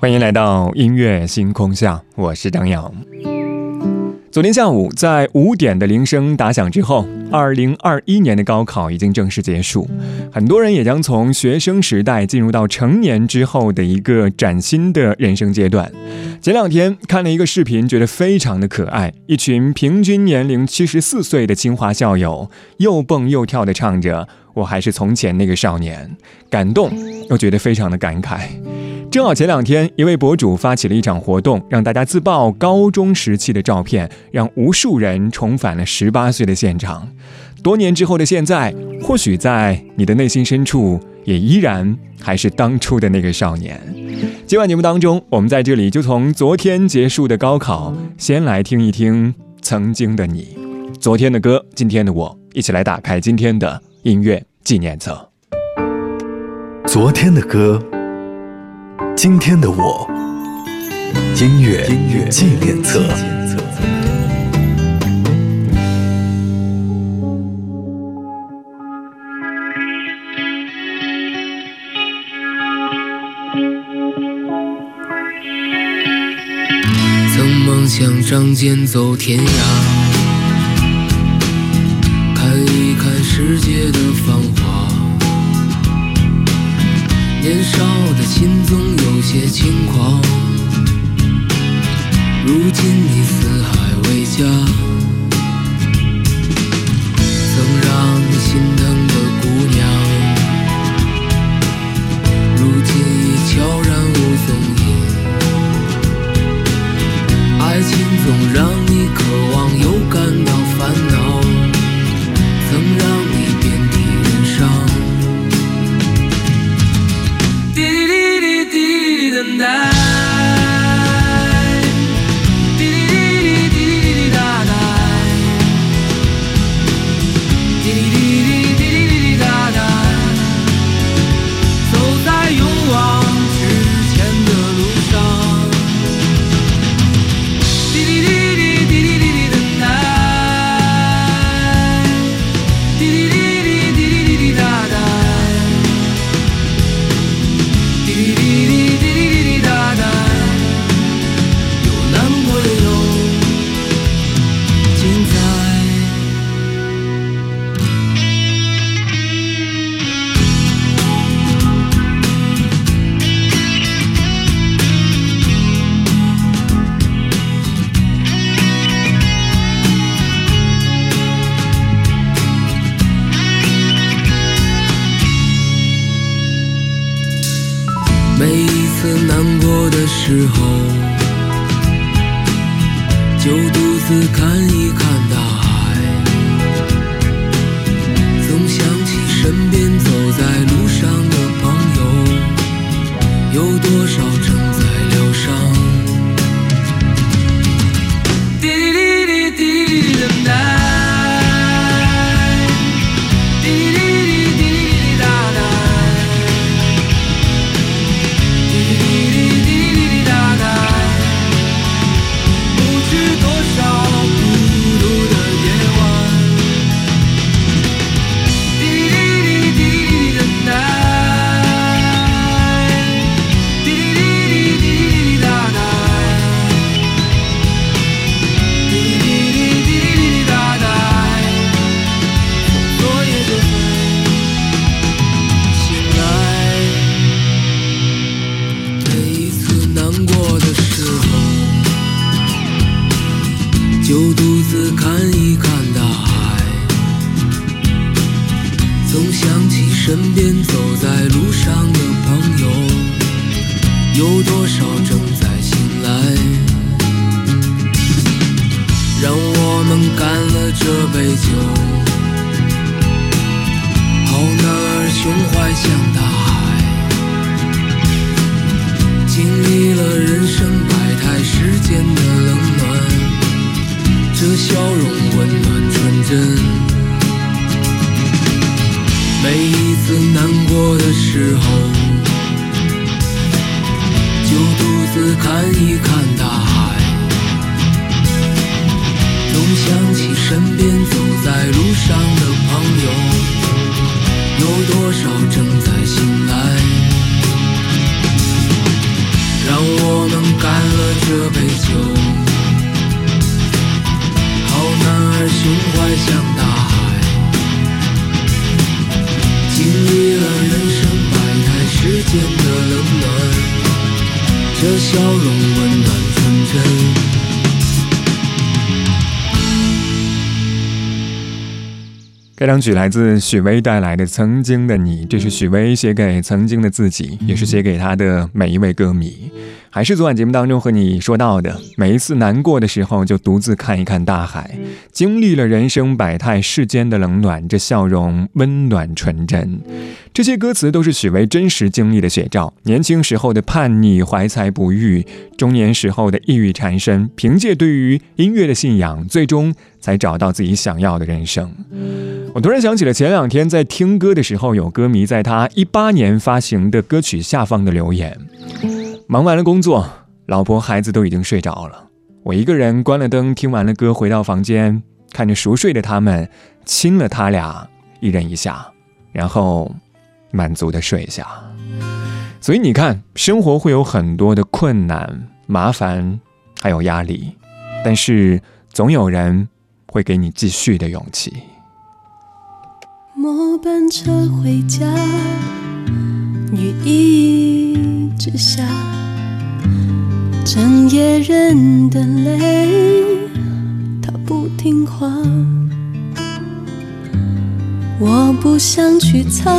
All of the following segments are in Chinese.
欢迎来到音乐星空下，我是张扬。昨天下午，在五点的铃声打响之后，二零二一年的高考已经正式结束，很多人也将从学生时代进入到成年之后的一个崭新的人生阶段。前两天看了一个视频，觉得非常的可爱，一群平均年龄七十四岁的清华校友，又蹦又跳的唱着。我还是从前那个少年，感动又觉得非常的感慨。正好前两天，一位博主发起了一场活动，让大家自曝高中时期的照片，让无数人重返了十八岁的现场。多年之后的现在，或许在你的内心深处，也依然还是当初的那个少年。今晚节目当中，我们在这里就从昨天结束的高考，先来听一听曾经的你，昨天的歌，今天的我，一起来打开今天的。音乐纪念册。昨天的歌，今天的我。音乐音乐纪念册。曾梦想仗剑走天涯。看一看世界的繁华，年少的心总些轻狂。如今你四海为家，让我们干了这杯酒好男儿胸怀像大海经历了人生百态世间的冷暖这笑容温暖纯真。每一次难过的时候就独自看一看大海。总想起身边走在路上的朋友，有多少正在醒来？让我们干了这杯酒，好男儿胸怀像大海，经历了人生百态世间的冷暖，这笑容温暖纯真。这张曲来自许巍带来的《曾经的你》，这是许巍写给曾经的自己，也是写给他的每一位歌迷。还是昨晚节目当中和你说到的，每一次难过的时候，就独自看一看大海，经历了人生百态世间的冷暖，这笑容温暖纯真。这些歌词都是许巍真实经历的写照。年轻时候的叛逆、怀才不遇，中年时候的抑郁缠身，凭借对于音乐的信仰，最终才找到自己想要的人生。我突然想起了前两天在听歌的时候，有歌迷在他一八年发行的歌曲下方的留言：忙完了工作，老婆孩子都已经睡着了，我一个人关了灯，听完了歌，回到房间，看着熟睡的他们，亲了他俩一人一下，然后满足的睡下。所以你看，生活会有很多的困难、麻烦，还有压力，但是总有人会给你继续的勇气。末班车回家，雨一之下，整夜忍的泪，他不听话。我不想去擦，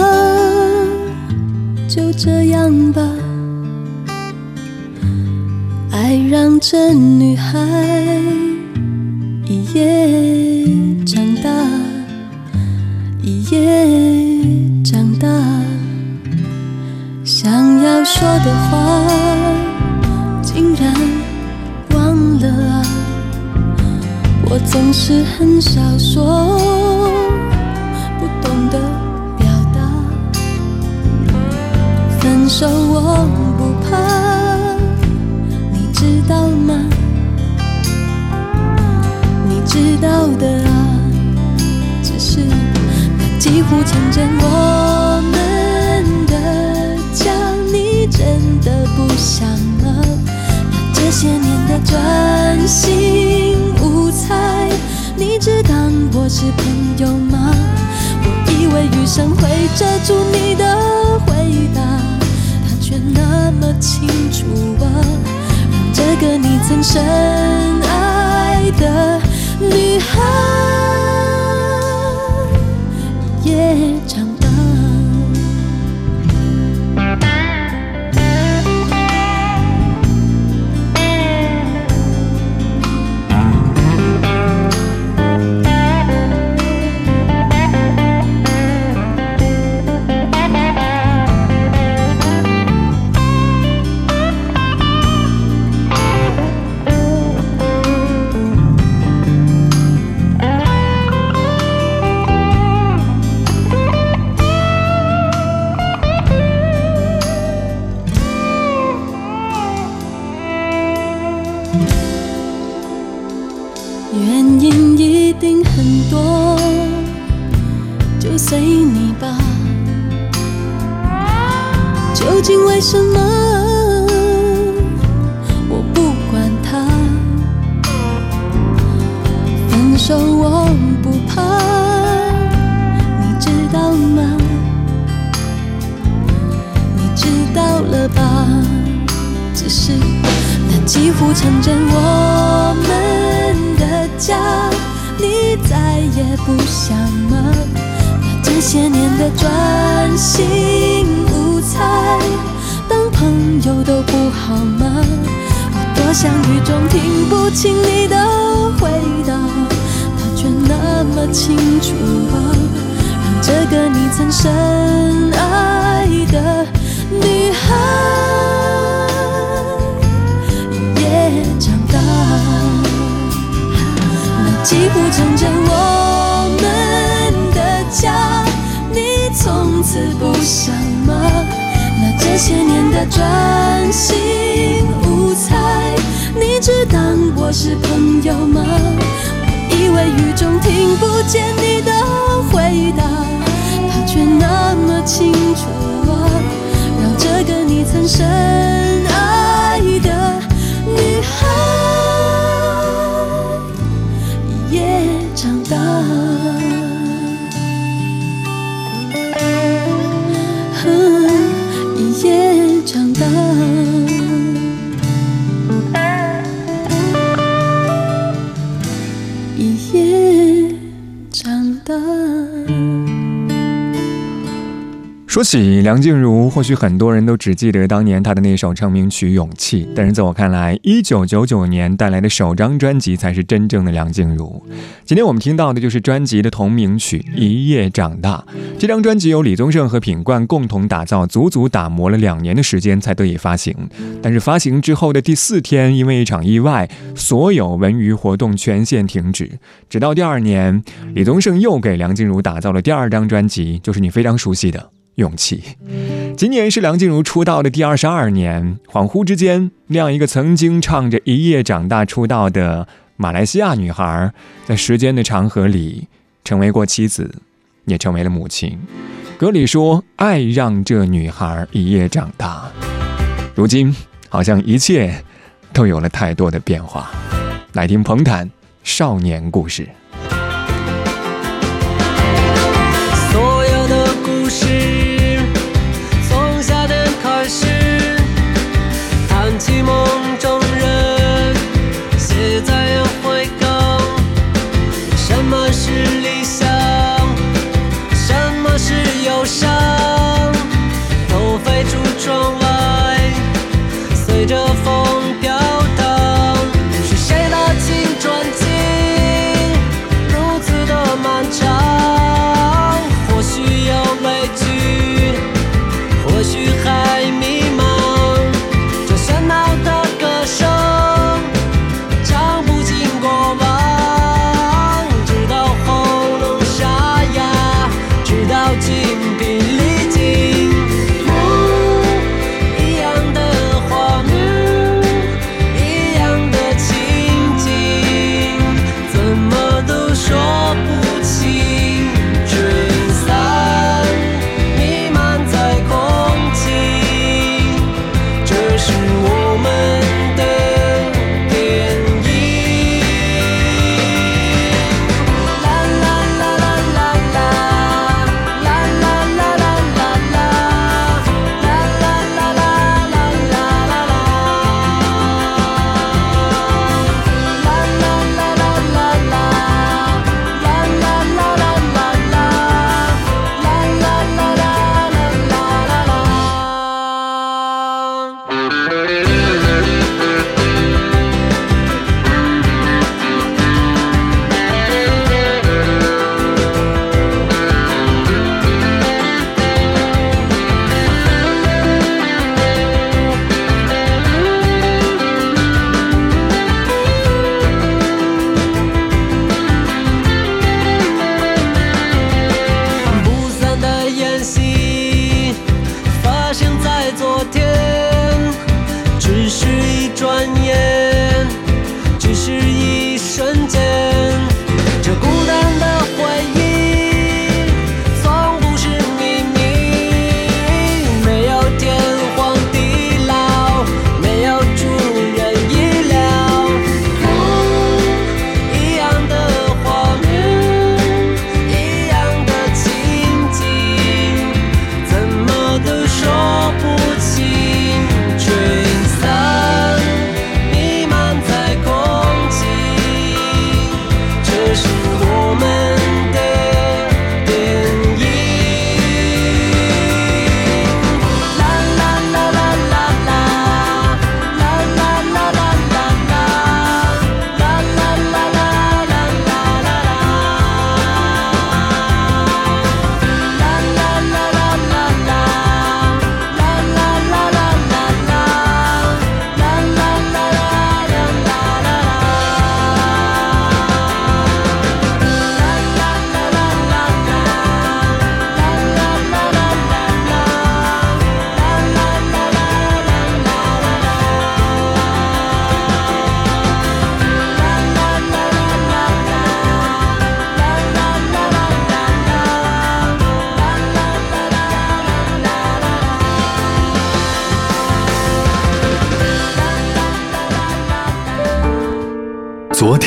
就这样吧。爱让这女孩一夜的话竟然忘了啊！我总是很少说，不懂得表达。分手我不怕，你知道吗？你知道的啊，只是。几乎成真，我们些年的专心无猜，你只当我是朋友吗？我以为余生会遮住你的回答，他却那么清楚啊，让这个你曾深爱的女孩。些年的专心无猜，当朋友都不好吗？我多想雨中听不清你的回答，他却那么清楚啊，让这个你曾深爱的女孩。几乎成真，些年的专心无猜。你只当我是朋友吗？我以为雨中听不见你的回答，他却那么清楚啊，让这个你曾深说起梁静茹，或许很多人都只记得当年她的那首成名曲《勇气》，但是在我看来，一九九九年带来的首张专辑才是真正的梁静茹。今天我们听到的就是专辑的同名曲《一夜长大》。这张专辑由李宗盛和品冠共同打造，足足打磨了两年的时间才得以发行。但是发行之后的第四天，因为一场意外，所有文娱活动全线停止。直到第二年，李宗盛又给梁静茹打造了第二张专辑，就是你非常熟悉的。勇气。今年是梁静茹出道的第二十二年，恍惚之间，那样一个曾经唱着《一夜长大》出道的马来西亚女孩，在时间的长河里，成为过妻子，也成为了母亲。歌里说：“爱让这女孩一夜长大。”如今，好像一切都有了太多的变化。来听彭坦《少年故事》。在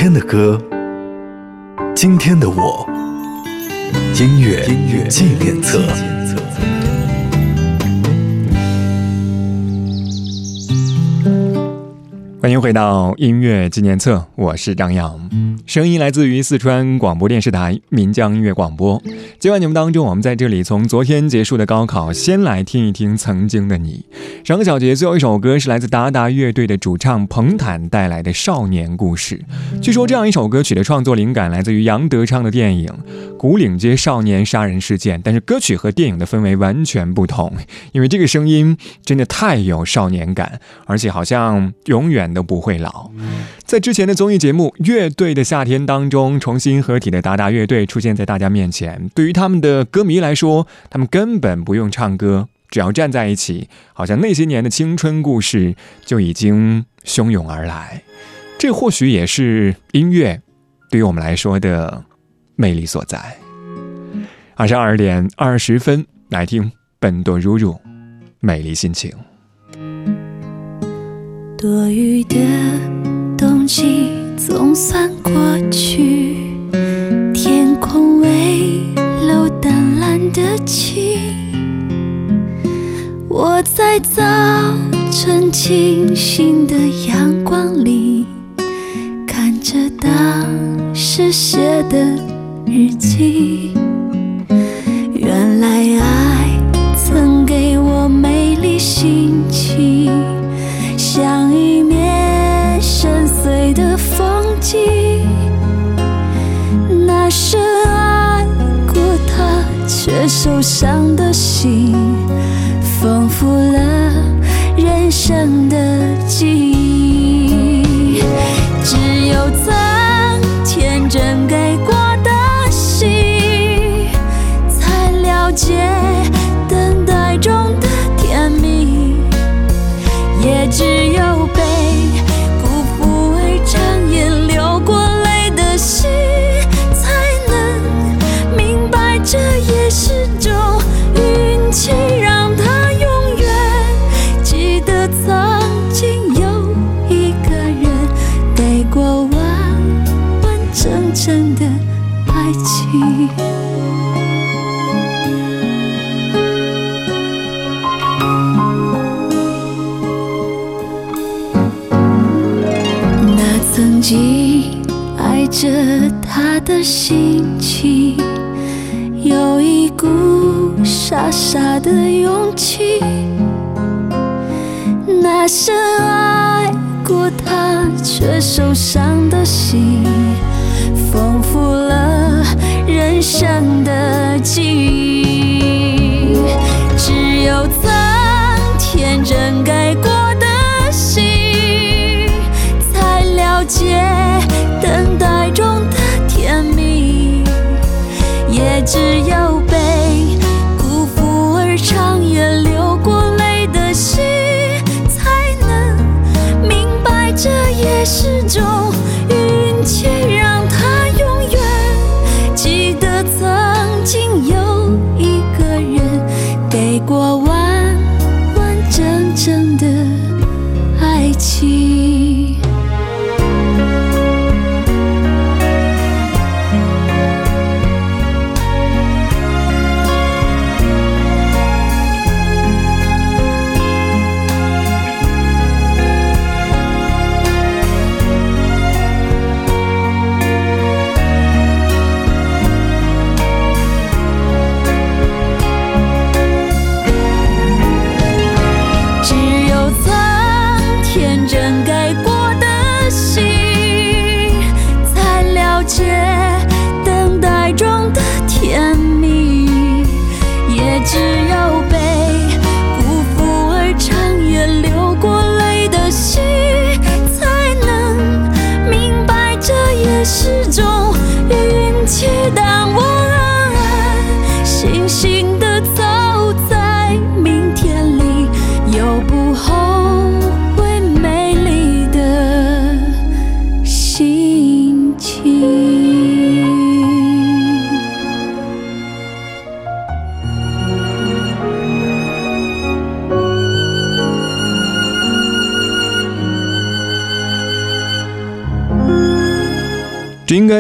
天的歌，今天的我，音乐音乐纪念册。欢迎回到音乐纪念册，我是张扬，声音来自于四川广播电视台岷江音乐广播。今晚节目当中，我们在这里从昨天结束的高考，先来听一听曾经的你。上个小节最后一首歌是来自达达乐队的主唱彭坦带来的《少年故事》。据说这样一首歌曲的创作灵感来自于杨德昌的电影《古岭街少年杀人事件》，但是歌曲和电影的氛围完全不同，因为这个声音真的太有少年感，而且好像永远。都不会老。在之前的综艺节目《乐队的夏天》当中，重新合体的达达乐队出现在大家面前。对于他们的歌迷来说，他们根本不用唱歌，只要站在一起，好像那些年的青春故事就已经汹涌而来。这或许也是音乐对于我们来说的魅力所在。二十二点二十分，来听本多如如《美丽心情》。多余的冬季总算过去，天空微露淡蓝的晴。我在早晨清新的阳光里，看着当时写的日记。原来爱曾给我美丽心伤的心，丰富了人生那深爱过他却受伤的心，丰富了人生的记忆。只有曾天真给过的心，才了解等待中的甜蜜。也只有被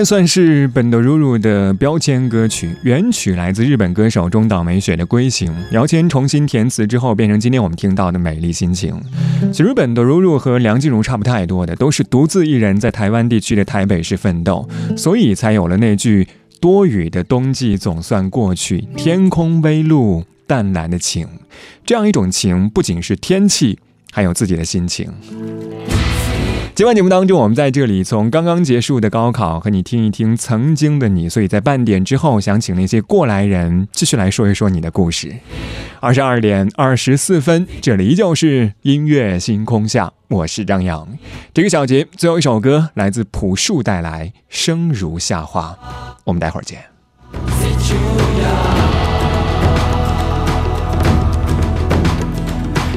算是本多如如的标签歌曲，原曲来自日本歌手中岛美雪的《归行》，姚谦重新填词之后，变成今天我们听到的《美丽心情》。其实本多如如和梁静茹差不太多的，都是独自一人在台湾地区的台北市奋斗，所以才有了那句“多雨的冬季总算过去，天空微露淡蓝的晴”。这样一种情，不仅是天气，还有自己的心情。今晚节目当中，我们在这里从刚刚结束的高考和你听一听曾经的你，所以在半点之后，想请那些过来人继续来说一说你的故事。二十二点二十四分，这里依旧是音乐星空下，我是张扬。这个小节最后一首歌来自朴树带来《生如夏花》，我们待会儿见。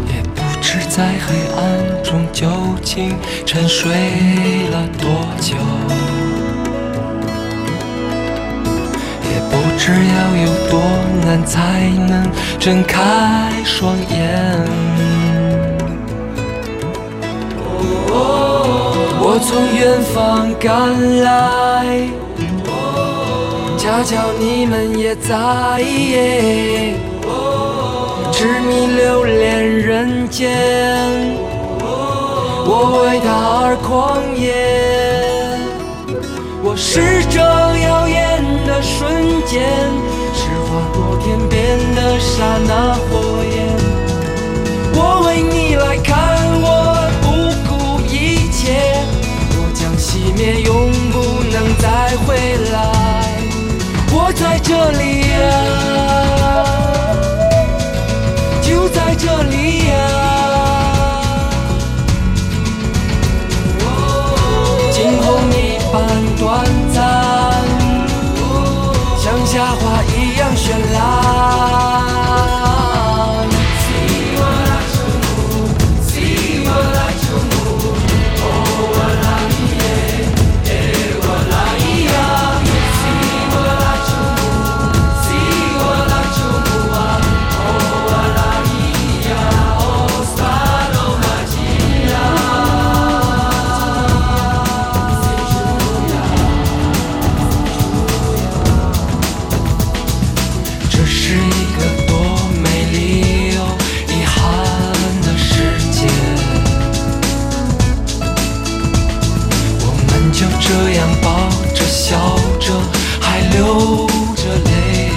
也不知在黑暗中究竟沉睡了多久，也不知要有多难才能睁开双眼。我从远方赶来，恰巧你们也在。痴迷流连人间，我为他而狂野。我是这耀眼的瞬间，是划过天边的刹那火焰。我为你来看，我不顾一切，我将熄灭，永不能再回来。我在这里啊、就在这里这样抱着、笑着，还流着泪。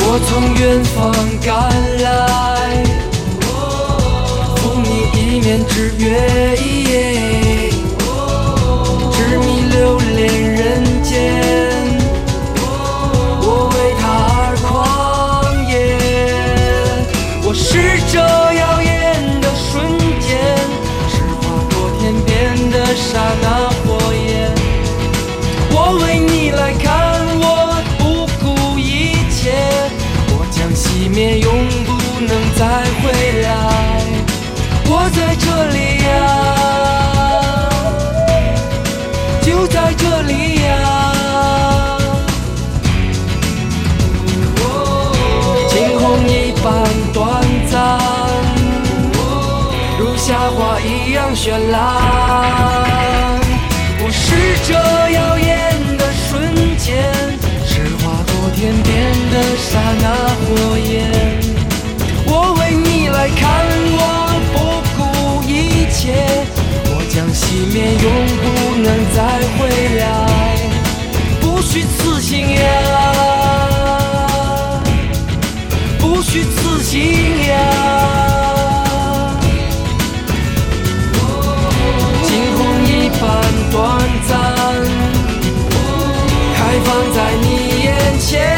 我从远方赶来，送你一面之约。在这里呀、惊鸿一般短暂，如夏花一样绚烂。我是这耀眼的瞬间，是划过天边的刹那火焰。我为你来看，将熄灭，永不能再回来。不虚此行呀，不虚此行呀。惊鸿一般短暂，开放在你眼前。